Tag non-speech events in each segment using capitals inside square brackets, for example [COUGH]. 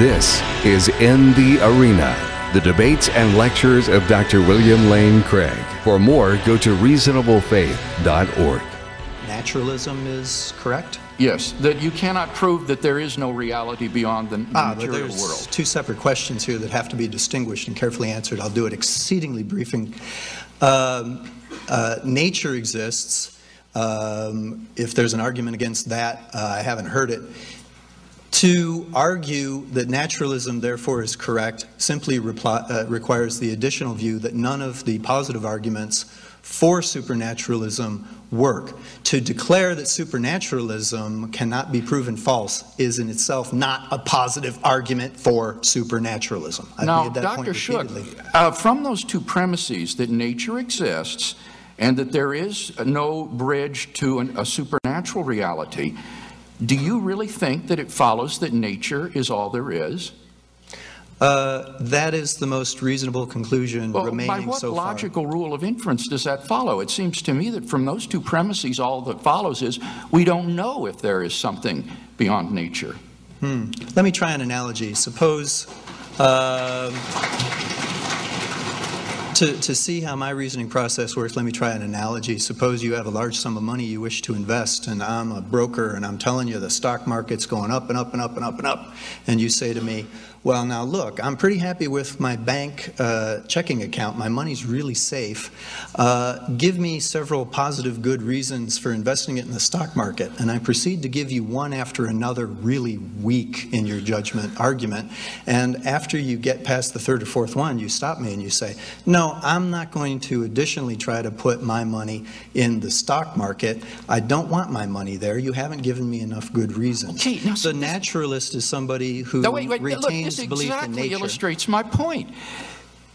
This is In the Arena, the debates and lectures of Dr. William Lane Craig. For more, go to reasonablefaith.org. Naturalism is correct? Yes, that you cannot prove that there is no reality beyond the, the Ah, but material there's world. two separate questions here that have to be distinguished and carefully answered. I'll do it exceedingly briefing. Um, uh, nature exists. Um, if there's an argument against that, uh, I haven't heard it. To argue that naturalism, therefore, is correct simply reply, uh, requires the additional view that none of the positive arguments for supernaturalism work. To declare that supernaturalism cannot be proven false is in itself not a positive argument for supernaturalism. I've Now, Dr. Shook, uh, from those two premises that nature exists and that there is no bridge to an, a supernatural reality, do you really think that it follows that nature is all there is? Uh, that is the most reasonable conclusion Well, by remaining what so far. logical rule of inference does that follow? It seems to me that from those two premises, all that follows is we don't know if there is something beyond nature. Hmm. Let me try an analogy. Suppose, um, to, to see how my reasoning process works, let me try an analogy. Suppose you have a large sum of money you wish to invest, and I'm a broker, and I'm telling you the stock market's going up and up and up and up and up. And you say to me, well, now look, I'm pretty happy with my bank uh, checking account. My money's really safe. Uh, give me several positive, good reasons for investing it in the stock market. And I proceed to give you one after another, really weak in your judgment argument. And after you get past the third or fourth one, you stop me and you say, No, I'm not going to additionally try to put my money in the stock market. I don't want my money there. You haven't given me enough good reasons. Okay, now, the naturalist is somebody who No, wait, wait, retains look, this belief in exactly nature. illustrates my point.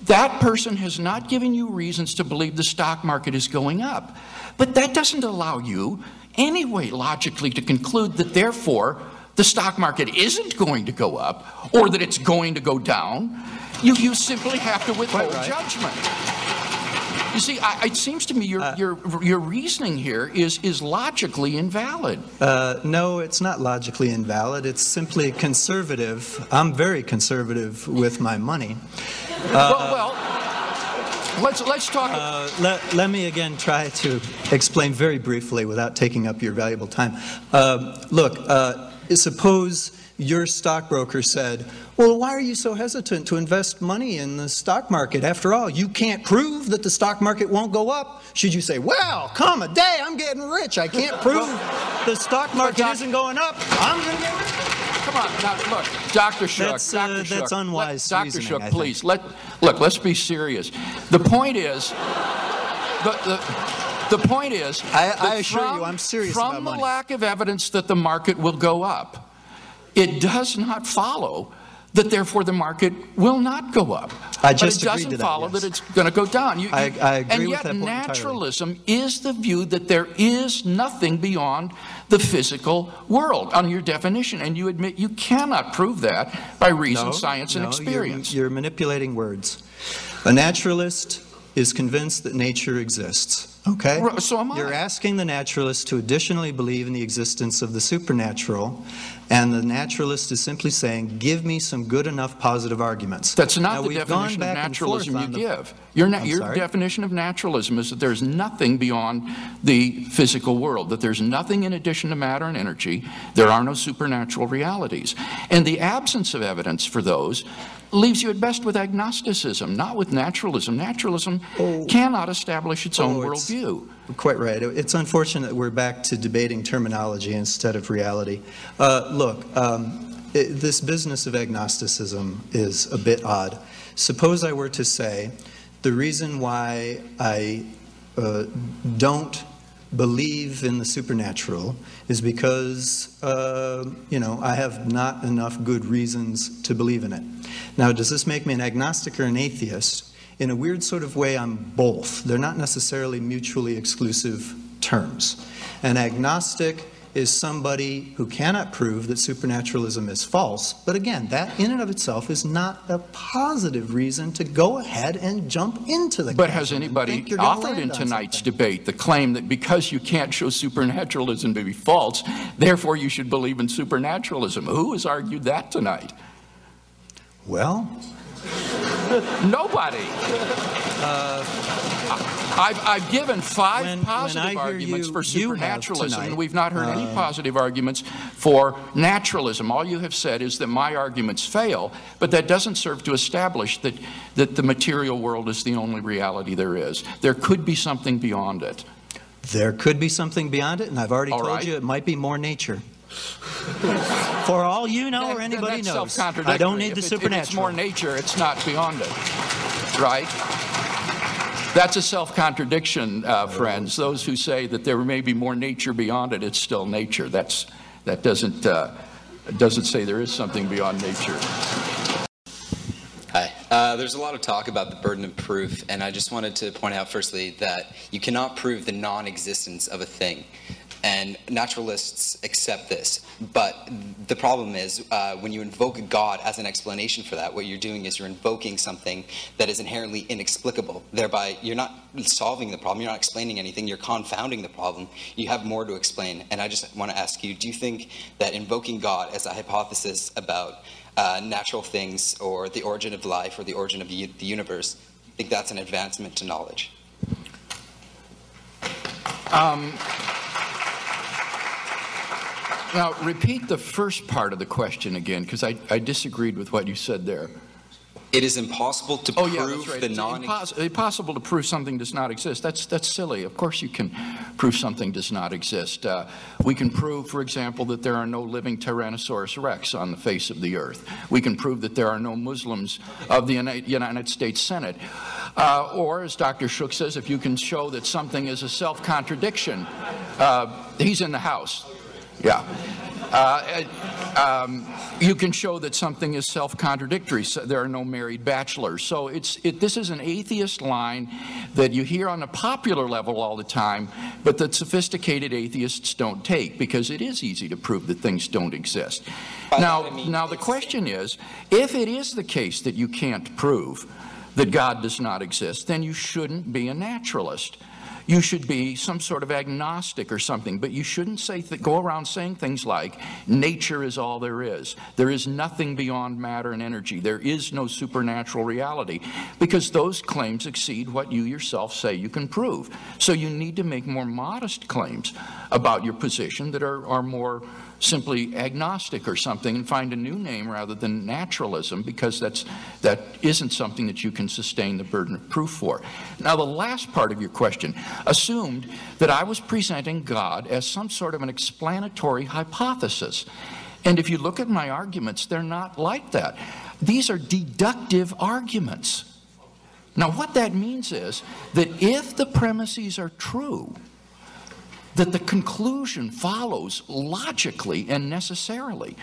That person has not given you reasons to believe the stock market is going up. But that doesn't allow you, anyway, logically, to conclude that therefore the stock market isn't going to go up or that it's going to go down. You, you simply have to withhold right. judgment. You see, I, it seems to me your, Uh, your, your reasoning here is, is logically invalid. Uh, no, it's not logically invalid. It's simply conservative. I'm very conservative with my money. well, well, let's, let's talk. Uh, let, let me again try to explain very briefly without taking up your valuable time. Um, look, uh, suppose your stockbroker said, Well, why are you so hesitant to invest money in the stock market? After all, you can't prove that the stock market won't go up. Should you say, Well, come a day, I'm getting rich. I can't prove the stock market Doc- isn't going up. I'm going to get rich. Come on, now, look, Dr. Shook, That's, uh, Dr. Shook. that's unwise Let, Dr. Shook, please, let, look, let's be serious. The point is, the, the, the point is, I, I assure from, you, I'm serious From the money. lack of evidence that the market will go up, it does not follow that therefore the market will not go up. I but just it doesn't that, follow yes. that it's going to go down. You- I- I agree and with yet that point entirely. naturalism is the view that there is nothing beyond the physical world on your definition, and you admit you cannot prove that by reason, No, science, and no, you're- experience. You're, manipulating words. A naturalist is convinced that nature exists. Okay? So am I. You're asking the naturalist to additionally believe in the existence of the supernatural, and the naturalist is simply saying, "Give me some good enough positive arguments." That's not Now, the definition of back and forth naturalism you give. Your, na- your definition of naturalism is that there's nothing beyond the physical world, that there's nothing in addition to matter and energy. There are no supernatural realities. And the absence of evidence for those leaves you at best with agnosticism, not with naturalism. Naturalism Oh. cannot establish its own Oh, worldview. Quite right. It's unfortunate that we're back to debating terminology instead of reality. Uh, look, um, it, this business of agnosticism is a bit odd. Suppose I were to say the reason why I uh, don't believe in the supernatural is because, uh, you know, I have not enough good reasons to believe in it. Now, does this make me an agnostic or an atheist? In a weird sort of way, I'm both. They're not necessarily mutually exclusive terms. An agnostic is somebody who cannot prove that supernaturalism is false, but again, that in and of itself is not a positive reason to go ahead and jump into the But has anybody think you're gonna offered in tonight's something. debate the claim that because you can't show supernaturalism to be false, therefore you should believe in supernaturalism? Who has argued that tonight? Well, Nobody. Uh, I've, I've given five When- when positive hear arguments you- for supernaturalism, and we've not heard any uh, positive arguments for naturalism. All you have said is that my arguments fail, but that doesn't serve to establish that, that the material world is the only reality there is. There could be something beyond it. there could be something beyond it, and I've already All told right. you it might be more nature. For all you know or Then- then anybody knows. I don't need the If it- If it's more nature, it's not beyond it, right? That's a self-contradiction, uh, friends. Those who say that there may be more nature beyond it, it's still nature. That's, that doesn't, uh, doesn't say there is something beyond nature. Hi. Uh, there's a lot of talk about the burden of proof, and I just wanted to point out firstly that you cannot prove the non existence of a thing. And naturalists accept this. But the problem is, uh, when you invoke God as an explanation for that, what you're doing is you're invoking something that is inherently inexplicable. Thereby, you're not solving the problem, you're not explaining anything, you're confounding the problem. You have more to explain. And I just want to ask you do you think that invoking God as a hypothesis about uh, natural things or the origin of life or the origin of the, universe, think that's an advancement to knowledge. Now, repeat the first part of the question again, because I, I disagreed with what you said there. It is impossible to Oh, prove yeah, that's right. the It's non impos- impossible to prove something does not exist. That's, that's silly. Of course you can prove something does not exist. Uh, we can prove, for example, that there are no living Tyrannosaurus rex on the face of the earth. We can prove that there are no Muslims of the United States Senate. Uh, or, as Dr. Shook says, if you can show that something is a self-contradiction, uh, he's in the House. Yeah. Uh, um, you can show that something is self-contradictory. So there are no married bachelors. So it's it, this is an atheist line that you hear on a popular level all the time, but that sophisticated atheists don't take because it is easy to prove that things don't exist. By now, I mean now the question is, if it is the case that you can't prove that God does not exist, then you shouldn't be a naturalist. You should be some sort of agnostic or something, but you shouldn't say go around saying things like nature is all there is. There is nothing beyond matter and energy. There is no supernatural reality because those claims exceed what you yourself say you can prove. So you need to make more modest claims about your position that are, are more simply agnostic or something and find a new name rather than naturalism because that's that isn't something that you can sustain the burden of proof for. Now the last part of your question assumed that I was presenting God as some sort of an explanatory hypothesis. And if you look at my arguments, they're not like that. These are deductive arguments. Now, what that means is that if the premises are true, that the conclusion follows logically and necessarily.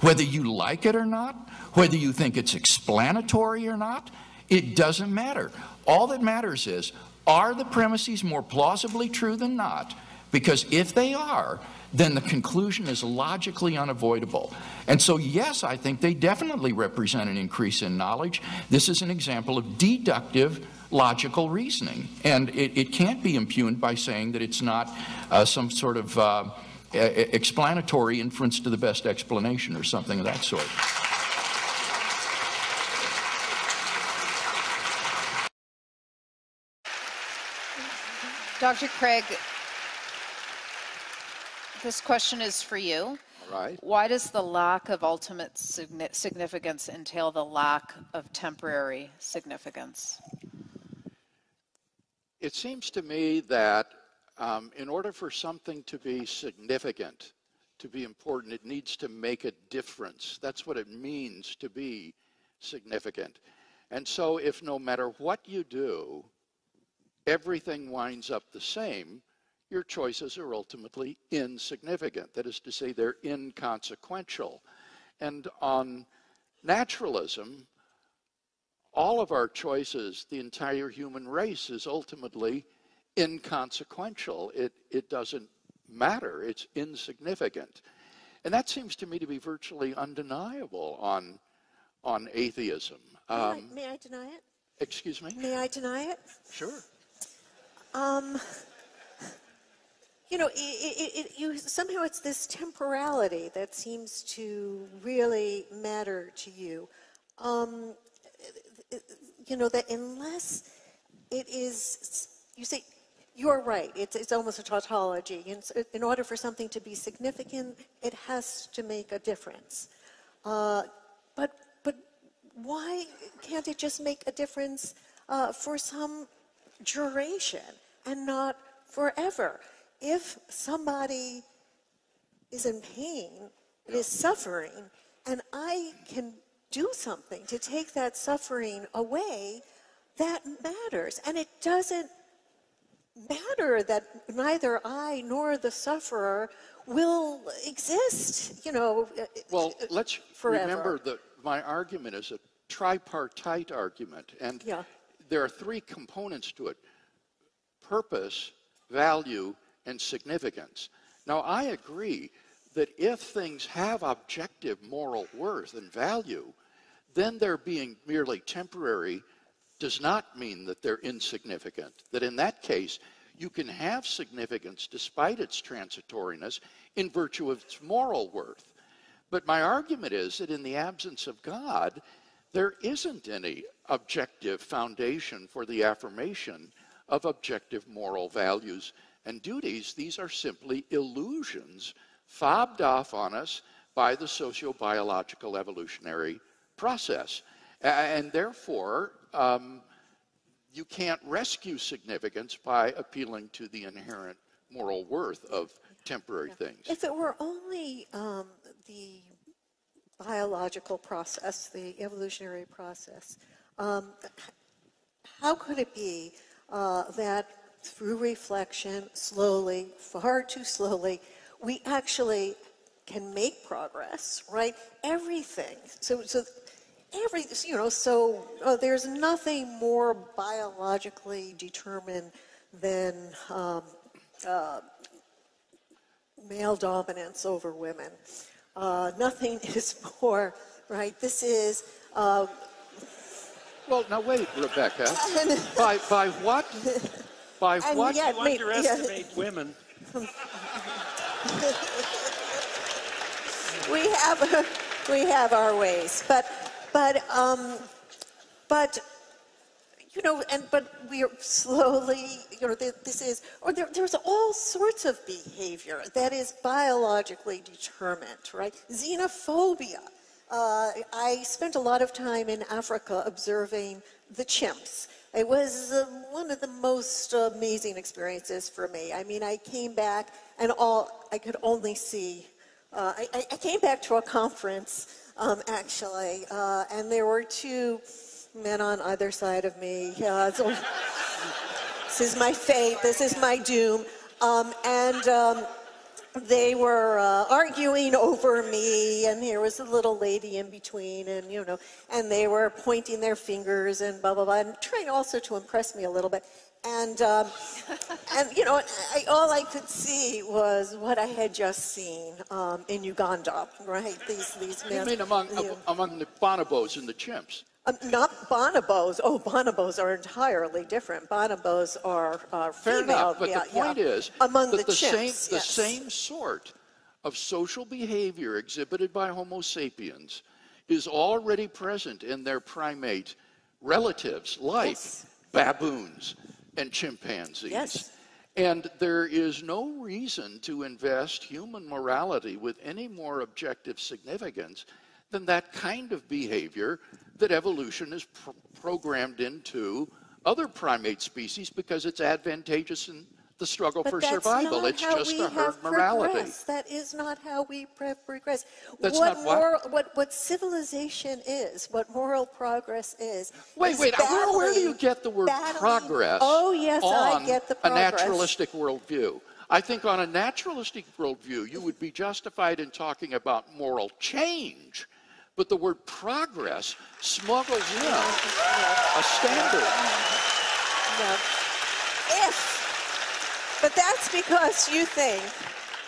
Whether you like it or not, whether you think it's explanatory or not, it doesn't matter. All that matters is are the premises more plausibly true than not? Because if they are, then the conclusion is logically unavoidable. And so, yes, I think they definitely represent an increase in knowledge. This is an example of deductive logical reasoning. And it, it can't be impugned by saying that it's not uh, some sort of uh, explanatory inference to the best explanation or something of that sort. Dr. Craig, this question is for you. Right. Why does the lack of ultimate significance entail the lack of temporary significance? It seems to me that um, in order for something to be significant, to be important, it needs to make a difference. That's what it means to be significant. And so, if no matter what you do, everything winds up the same, your choices are ultimately insignificant. That is to say, they're inconsequential. And on naturalism, all of our choices, the entire human race, is ultimately inconsequential. It, it doesn't matter, it's insignificant. And that seems to me to be virtually undeniable on, on atheism. May I- Um, May I deny it? excuse me? May I deny it? Sure. Um, you know, it, it, it, you, somehow it's this temporality that seems to really matter to you. um, you know, that unless it is, you say, you're right, it's, it's almost a tautology. In, in order for something to be significant, it has to make a difference. Uh, but, but why can't it just make a difference uh, for some duration and not forever? If somebody is in pain, is suffering, and I can do something to take that suffering away, that matters. And it doesn't matter that neither I nor the sufferer will exist, you know. uh, Well, let's forever. remember that my argument is a tripartite argument, and Yeah. there are three components to it purpose, value, and significance. Now, I agree that if things have objective moral worth and value, then their being merely temporary does not mean that they're insignificant. That in that case, you can have significance despite its transitoriness in virtue of its moral worth. But my argument is that in the absence of God, there isn't any objective foundation for the affirmation of objective moral values and duties. These are simply illusions fobbed off on us by the socio-biological evolutionary process. And therefore, um, you can't rescue significance by appealing to the inherent moral worth of temporary things. If it were only um, the biological process, the evolutionary process, um, how could it be uh, that through reflection, slowly, far too slowly, we actually can make progress, right? Everything. So, so every, you know, so uh, there's nothing more biologically determined than um, uh, male dominance over women. Uh, nothing [LAUGHS] is more, right? This is, uh, Well, now wait, Rebecca. [LAUGHS] by, by what? By and what? yet, You yeah, underestimate women. [LAUGHS] [LAUGHS] we have [LAUGHS] we have our ways, but but um, but you know, and but we are slowly, you know, this is, or there, there's all sorts of behavior that is biologically determined, right? Xenophobia. Uh, I spent a lot of time in Africa observing the chimps. It was uh, one of the most amazing experiences for me. I mean, I came back and all I could only see. Uh, I, I- came back to a conference, um, actually, uh, and there were two men on either side of me. Uh, so- [LAUGHS] this is my fate. This is my doom. Um, and um, they were uh, arguing over me, and there was a little lady in between, and you know, and they were pointing their fingers and blah blah blah, and trying also to impress me a little bit. And um, and you know, I, all I could see was what I had just seen um, in Uganda, right? These these You mean among, you among the bonobos and the chimps? Um, not bonobos. Oh, bonobos are entirely different. Bonobos are, are Fair female. enough, but yeah, the point yeah. is among the, the, chimps, same, the same sort of social behavior exhibited by Homo sapiens is already present in their primate relatives like Yes. baboons and chimpanzees. Yes. And there is no reason to invest human morality with any more objective significance than that kind of behavior that evolution is pr- programmed into other primate species because it's advantageous in the struggle But for that's survival. not It's how just we a herd have morality. progressed. That is not how we progress. That's what, not what? moral- what what civilization is, what moral progress is. Wait, is wait. Where, where do you get the word battling- progress Oh yes, I get the progress. a naturalistic worldview? I think on a naturalistic worldview, you would be justified in talking about moral change, but the word progress smuggles in a standard. No. If, but that's because you think,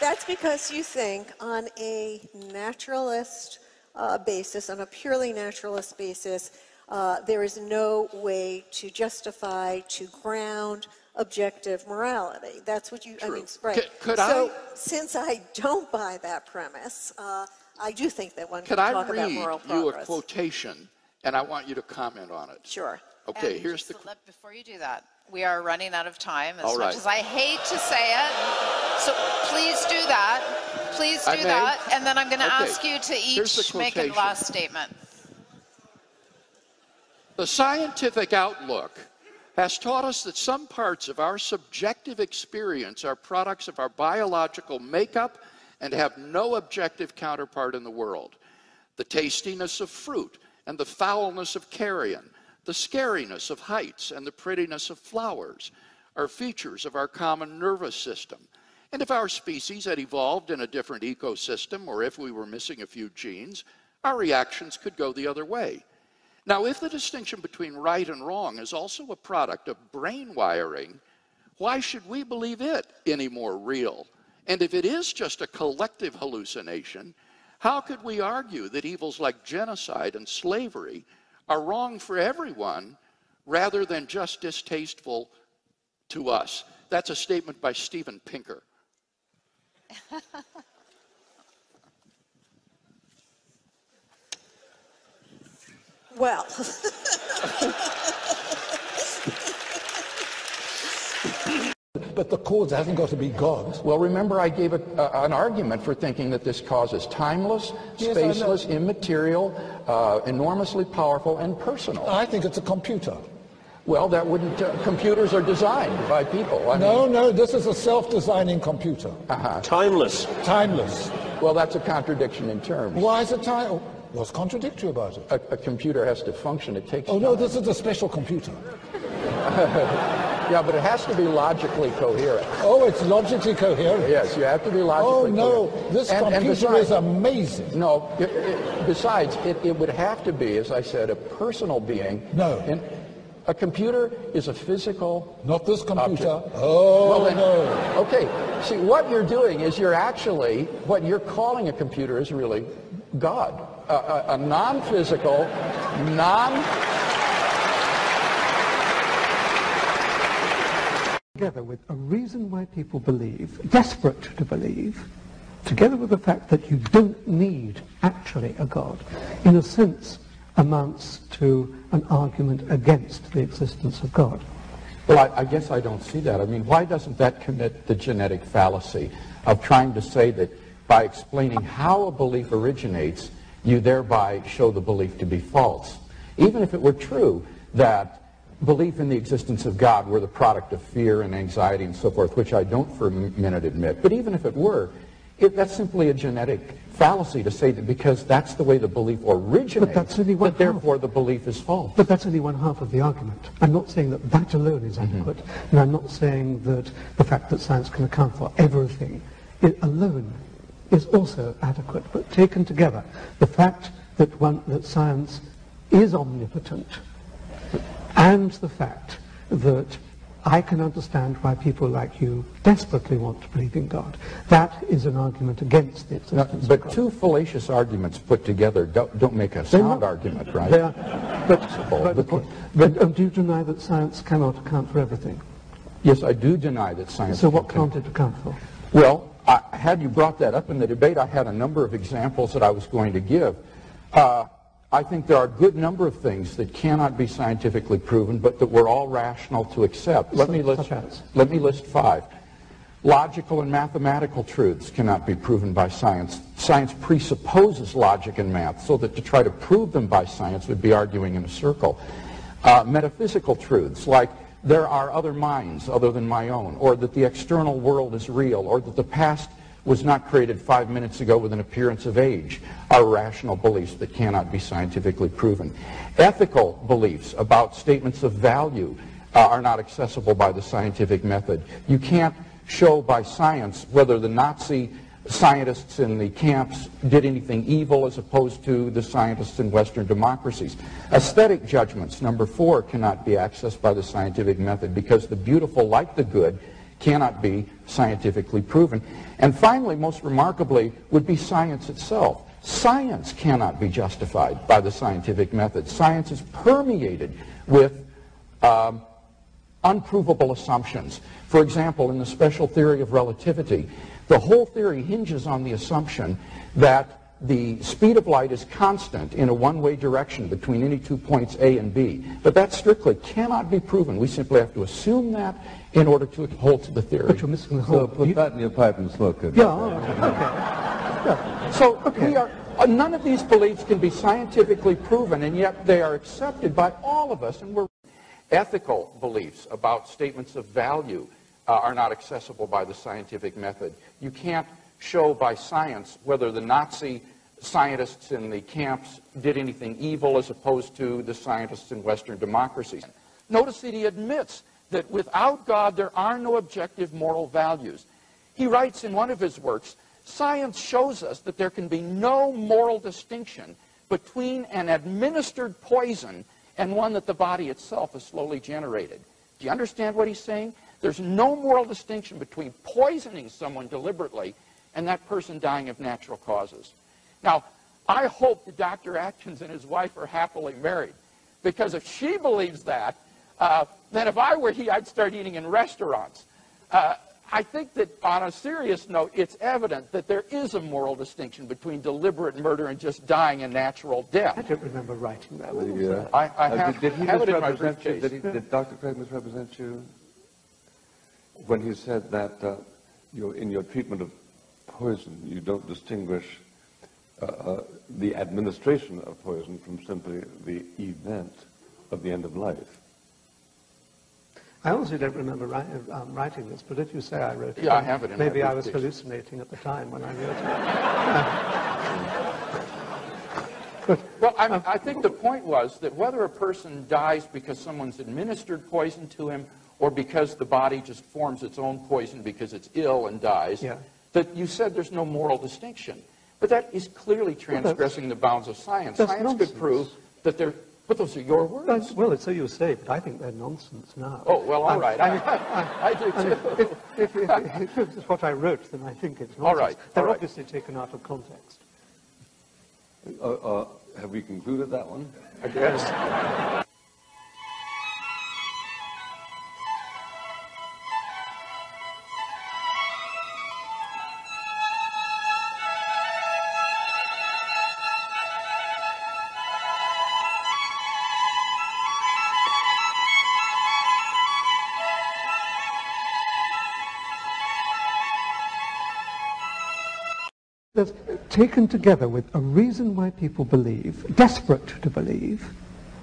that's because you think on a naturalist uh, basis, on a purely naturalist basis, uh, there is no way to justify, to ground objective morality. That's what you, I mean, right. Could- could so, I- since I don't buy that premise, uh, I do think that one Could can I talk about read moral you a quotation and I want you to comment on it. Sure. Okay, And here's the, to let- Before you do that, we are running out of time, as All much right. as I hate to say it. So please do that. Please do that. And then I'm going to Okay. ask you to each make a last statement. the scientific outlook has taught us that some parts of our subjective experience are products of our biological makeup and have no objective counterpart in the world. The tastiness of fruit and the foulness of carrion, the scariness of heights and the prettiness of flowers are features of our common nervous system. And if our species had evolved in a different ecosystem, or if we were missing a few genes, our reactions could go the other way. Now, if the distinction between right and wrong is also a product of brain wiring, why should we believe it any more real? And if it is just a collective hallucination, how could we argue that evils like genocide and slavery are wrong for everyone rather than just distasteful to us? That's a statement by Steven Pinker. [LAUGHS] Well, [LAUGHS] But the cause hasn't got to be God. Well, remember I gave a, a- an argument for thinking that this cause is timeless, Yes, spaceless, immaterial, uh, enormously powerful, and personal. I think it's a computer. Well, that wouldn't. Uh, computers are designed by people. I No, mean, no, this is a self-designing computer. Uh-huh. Timeless. Timeless. well, that's a contradiction in terms. Why is it time? What's contradictory about it? A, a computer has to function. It takes. Oh no, this is a special computer. [LAUGHS] Yeah, but it has to be logically coherent. Oh, it's logically coherent. Yes, you have to be Oh logically no, coherent. this And- and computer besides- is amazing. No, it, it, besides, it, it would have to be, as I said, a personal being. No. And a computer is a physical. Not this computer. Object. Oh Well, then- no. Okay, see, what you're doing is you're actually, what you're calling a computer is really God. A, a, a non-physical, non... together with a reason why people believe, desperate to believe, together with the fact that you don't need actually a God, in a sense amounts to an argument against the existence of God. Well, I, I guess I don't see that. I mean, why doesn't that commit the genetic fallacy of trying to say that by explaining how a belief originates, you thereby show the belief to be false? Even if it were true that belief in the existence of God were the product of fear and anxiety and so forth, which I don't for a minute admit, but even if it were, it, that's simply a genetic fallacy to say that because that's the way the belief originates, that's only one that therefore the belief is false. But that's only one half of the argument. I'm not saying that that alone is mm-hmm. adequate, and I'm not saying that the fact that science can account for everything alone is also adequate. But taken together, the fact that, one, that science is omnipotent and the fact that I can understand why people like you desperately want to believe in God. That is an argument against the existence but two fallacious arguments put together don't, don't make a sound not- argument, right? They are, but, but, but, um, do you deny that science cannot account for everything? Yes, I do deny that science. So what can- can't it account for? Well, I, had you brought that up in the debate, I had a number of examples that I was going to give. Uh, I think there are a good number of things that cannot be scientifically proven, but that we're all rational to accept. Let me list. Let me list five. Logical and mathematical truths cannot be proven by science. Science presupposes logic and math, so that to try to prove them by science would be arguing in a circle. Uh, metaphysical truths, like there are other minds other than my own, or that the external world is real, or that the past was not created five minutes ago with an appearance of age, are rational beliefs that cannot be scientifically proven. Ethical beliefs about statements of value uh, are not accessible by the scientific method. You can't show by science whether the Nazi scientists in the camps did anything evil as opposed to the scientists in Western democracies. Aesthetic judgments, number four, cannot be accessed by the scientific method because the beautiful, like the good, cannot be scientifically proven. And finally, most remarkably, would be science itself. Science cannot be justified by the scientific method. Science is permeated with um, unprovable assumptions. For example, in the special theory of relativity, the whole theory hinges on the assumption that the speed of light is constant in a one-way direction between any two points A and B. But that strictly cannot be proven. We simply have to assume that in order to hold to the theory. But you're missing the whole... So put that in your pipe and smoke it. Yeah, okay. Yeah. So we are, uh, none of these beliefs can be scientifically proven, and yet they are accepted by all of us, and we're ethical beliefs about statements of value uh, are not accessible by the scientific method. You can't show by science whether the Nazi scientists in the camps did anything evil as opposed to the scientists in Western democracies. Notice that he admits that without God there are no objective moral values. He writes in one of his works, science shows us that there can be no moral distinction between an administered poison and one that the body itself has slowly generated. Do you understand what he's saying? There's no moral distinction between poisoning someone deliberately and that person dying of natural causes. Now, I hope that Dr. Atkins and his wife are happily married, because if she believes that, uh, then if I were he, I'd start eating in restaurants. Uh, I think that on a serious note, it's evident that there is a moral distinction between deliberate murder and just dying a natural death. I don't remember writing that. What Yeah. that? I, I Uh, have, did, did he have it in my you? briefcase. Did, he, did Dr. Craig misrepresent you when he said that uh, you in your treatment of poison, you don't distinguish uh, uh, the administration of poison from simply the event of the end of life? I honestly don't remember write, um, writing this, but if you say I wrote it, Yeah, I have it in maybe I was briefcase. hallucinating at the time when I wrote it. [LAUGHS] Well, I, I think the point was that whether a person dies because someone's administered poison to him or because the body just forms its own poison because it's ill and dies, Yeah. that you said there's no moral distinction. But that is clearly transgressing the bounds of science. that's Science nonsense. could prove that there, but those are your words. That's- well, it's so you say, but I think they're nonsense now. Oh, well, all I- right. I, I, [LAUGHS] I, do I mean, too. if, if, if, if it's what I wrote, then I think it's nonsense. All right, They're all right. obviously taken out of context. Uh, uh, have we concluded that one? I guess. Taken together with a reason why people believe, desperate to believe,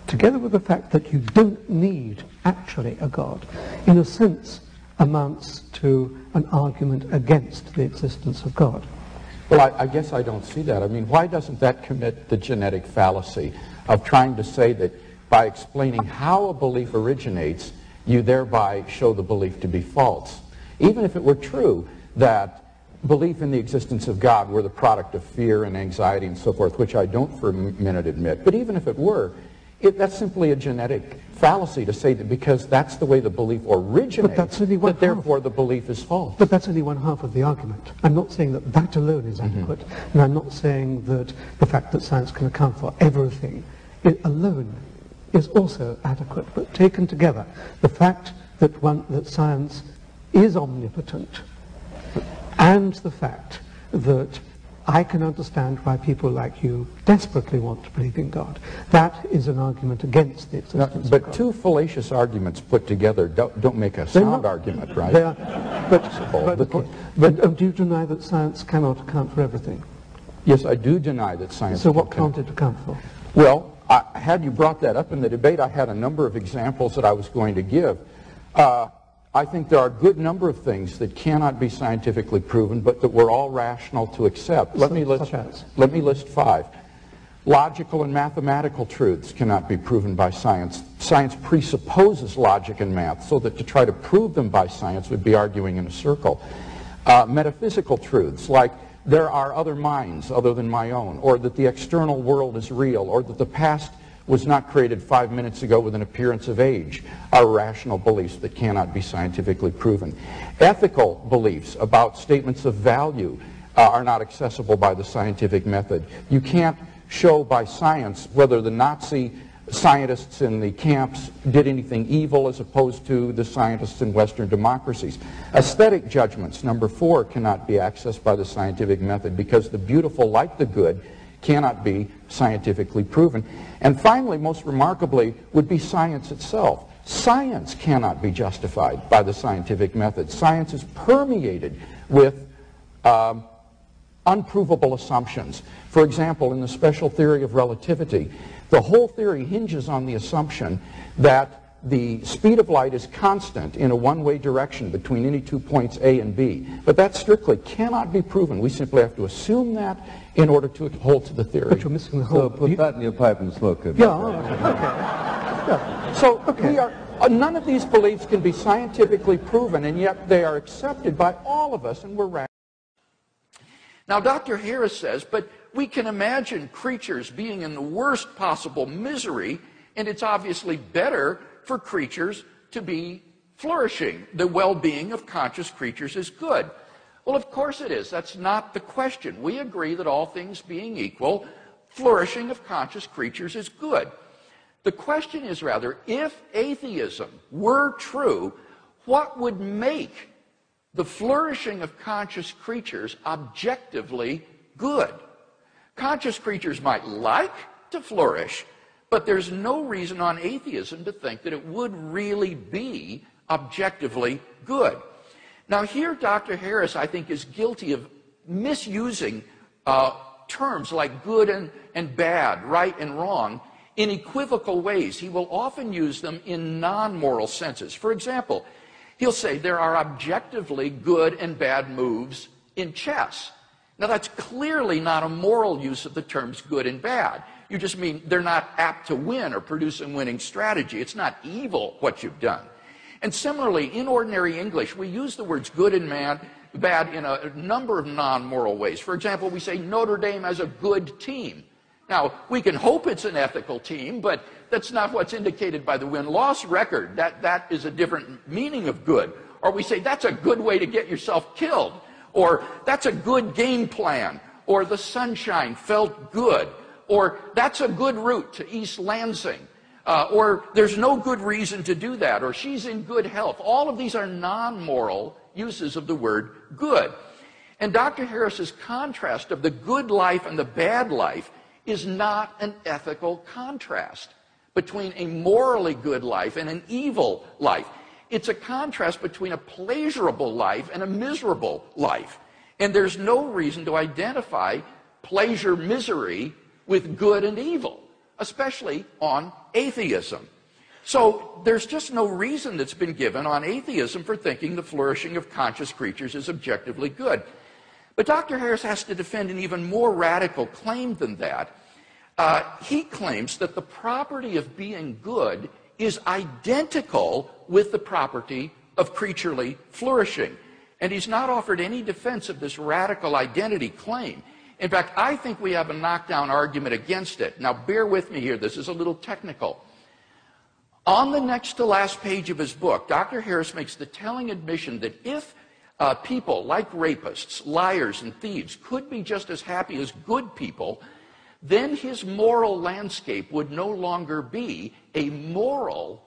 together with the fact that you don't need actually a God, in a sense amounts to an argument against the existence of God. Well, I, I guess I don't see that. I mean, why doesn't that commit the genetic fallacy of trying to say that by explaining how a belief originates, you thereby show the belief to be false? Even if it were true that belief in the existence of God were the product of fear and anxiety and so forth, which I don't for a minute admit, but even if it were, it, that's simply a genetic fallacy to say that because that's the way the belief originates, that's only one that therefore the belief is false. But that's only one half of the argument. I'm not saying that that alone is Mm-hmm. adequate, and I'm not saying that the fact that science can account for everything alone is also adequate. But taken together, the fact that, one, that science is omnipotent and the fact that I can understand why people like you desperately want to believe in God. That is an argument against the No, existence of but two fallacious arguments put together don't, don't make a sound not- argument, right? They are, but, but, The- but um, do you deny that science cannot account for everything? Yes, I do deny that science. So what can- can't it account for? Well, I, had you brought that up in the debate, I had a number of examples that I was going to give. Uh, I think there are a good number of things that cannot be scientifically proven, but that we're all rational to accept. Let me list. Let me list five. Logical and mathematical truths cannot be proven by science. Science presupposes logic and math, so that to try to prove them by science would be arguing in a circle. Uh, metaphysical truths, like there are other minds other than my own, or that the external world is real, or that the past was not created five minutes ago with an appearance of age, are rational beliefs that cannot be scientifically proven. Ethical beliefs about statements of value uh, are not accessible by the scientific method. You can't show by science whether the Nazi scientists in the camps did anything evil as opposed to the scientists in Western democracies. Aesthetic judgments, number four, cannot be accessed by the scientific method because the beautiful, like the good, cannot be scientifically proven. And finally, most remarkably, would be science itself. Science cannot be justified by the scientific method. Science is permeated with um, unprovable assumptions. For example, in the special theory of relativity, the whole theory hinges on the assumption that the speed of light is constant in a one-way direction between any two points A and B. But that strictly cannot be proven. We simply have to assume that in order to hold to the theory. But you're missing the whole... So put that in your pipe and smoke it. Yeah, okay. Yeah. So we are, uh, none of these beliefs can be scientifically proven, and yet they are accepted by all of us, and we're now, Dr. Harris says, but we can imagine creatures being in the worst possible misery, and it's obviously better for creatures to be flourishing. The well-being of conscious creatures is good. Well, of course it is. That's not the question. We agree that all things being equal, flourishing of conscious creatures is good. The question is rather, if atheism were true, what would make the flourishing of conscious creatures objectively good? Conscious creatures might like to flourish, but there's no reason on atheism to think that it would really be objectively good. Now, here, Dr. Harris, I think, is guilty of misusing uh, terms like good and, and bad, right and wrong, in equivocal ways. He will often use them in non moral senses. For example, he'll say there are objectively good and bad moves in chess. Now, that's clearly not a moral use of the terms good and bad. You just mean they're not apt to win or produce a winning strategy. It's not evil what you've done. And similarly, in ordinary English, we use the words good and bad, bad in a number of non moral ways. For example, we say Notre Dame has a good team. Now, we can hope it's an ethical team, but that's not what's indicated by the win loss record. That, that is a different meaning of good. Or we say that's a good way to get yourself killed or that's a good game plan, or the sunshine felt good, or that's a good route to East Lansing, uh, or there's no good reason to do that, or she's in good health. All of these are non moral uses of the word good. And Dr. Harris's contrast of the good life and the bad life is not an ethical contrast between a morally good life and an evil life. It's a contrast between a pleasurable life and a miserable life. And there's no reason to identify pleasure misery with good and evil, especially on atheism. So there's just no reason that's been given on atheism for thinking the flourishing of conscious creatures is objectively good. But Dr. Harris has to defend an even more radical claim than that. Uh, he claims that the property of being good is identical with the property of creaturely flourishing. And he's not offered any defense of this radical identity claim. In fact, I think we have a knockdown argument against it. Now, bear with me here. This is a little technical. On the next to last page of his book, Dr. Harris makes the telling admission that if uh, people like rapists, liars, and thieves could be just as happy as good people, then his moral landscape would no longer be a moral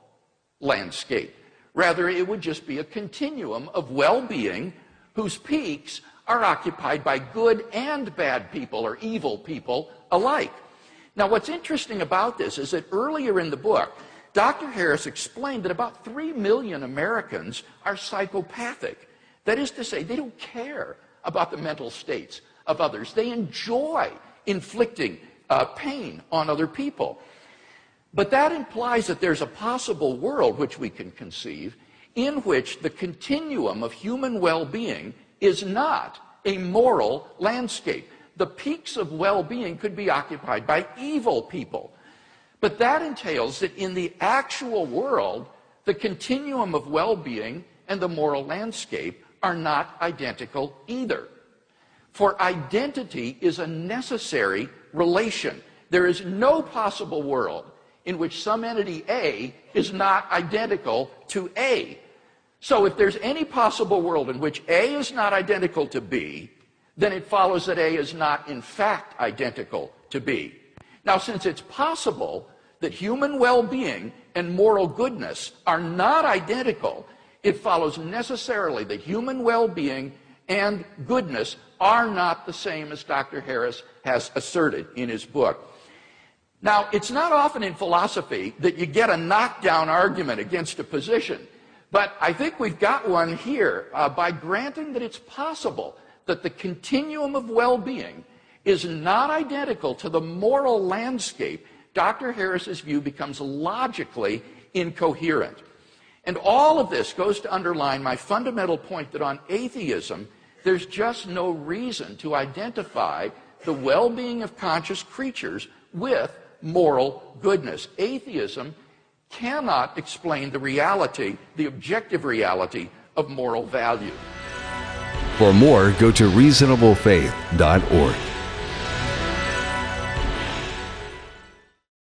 landscape. Rather, it would just be a continuum of well being whose peaks are occupied by good and bad people or evil people alike. Now, what's interesting about this is that earlier in the book, Dr. Harris explained that about 3 million Americans are psychopathic. That is to say, they don't care about the mental states of others. They enjoy inflicting uh, pain on other people. But that implies that there's a possible world which we can conceive in which the continuum of human well being is not a moral landscape. The peaks of well being could be occupied by evil people. But that entails that in the actual world, the continuum of well being and the moral landscape are not identical either. For identity is a necessary relation. There is no possible world in which some entity A is not identical to A. So if there's any possible world in which A is not identical to B, then it follows that A is not in fact identical to B. Now, since it's possible that human well being and moral goodness are not identical, it follows necessarily that human well being and goodness are not the same as Dr. Harris has asserted in his book. Now, it's not often in philosophy that you get a knockdown argument against a position, but I think we've got one here uh, by granting that it's possible that the continuum of well being is not identical to the moral landscape. Dr. Harris's view becomes logically incoherent. And all of this goes to underline my fundamental point that on atheism, there's just no reason to identify the well being of conscious creatures with moral goodness. Atheism cannot explain the reality, the objective reality of moral value. For more, go to reasonablefaith.org.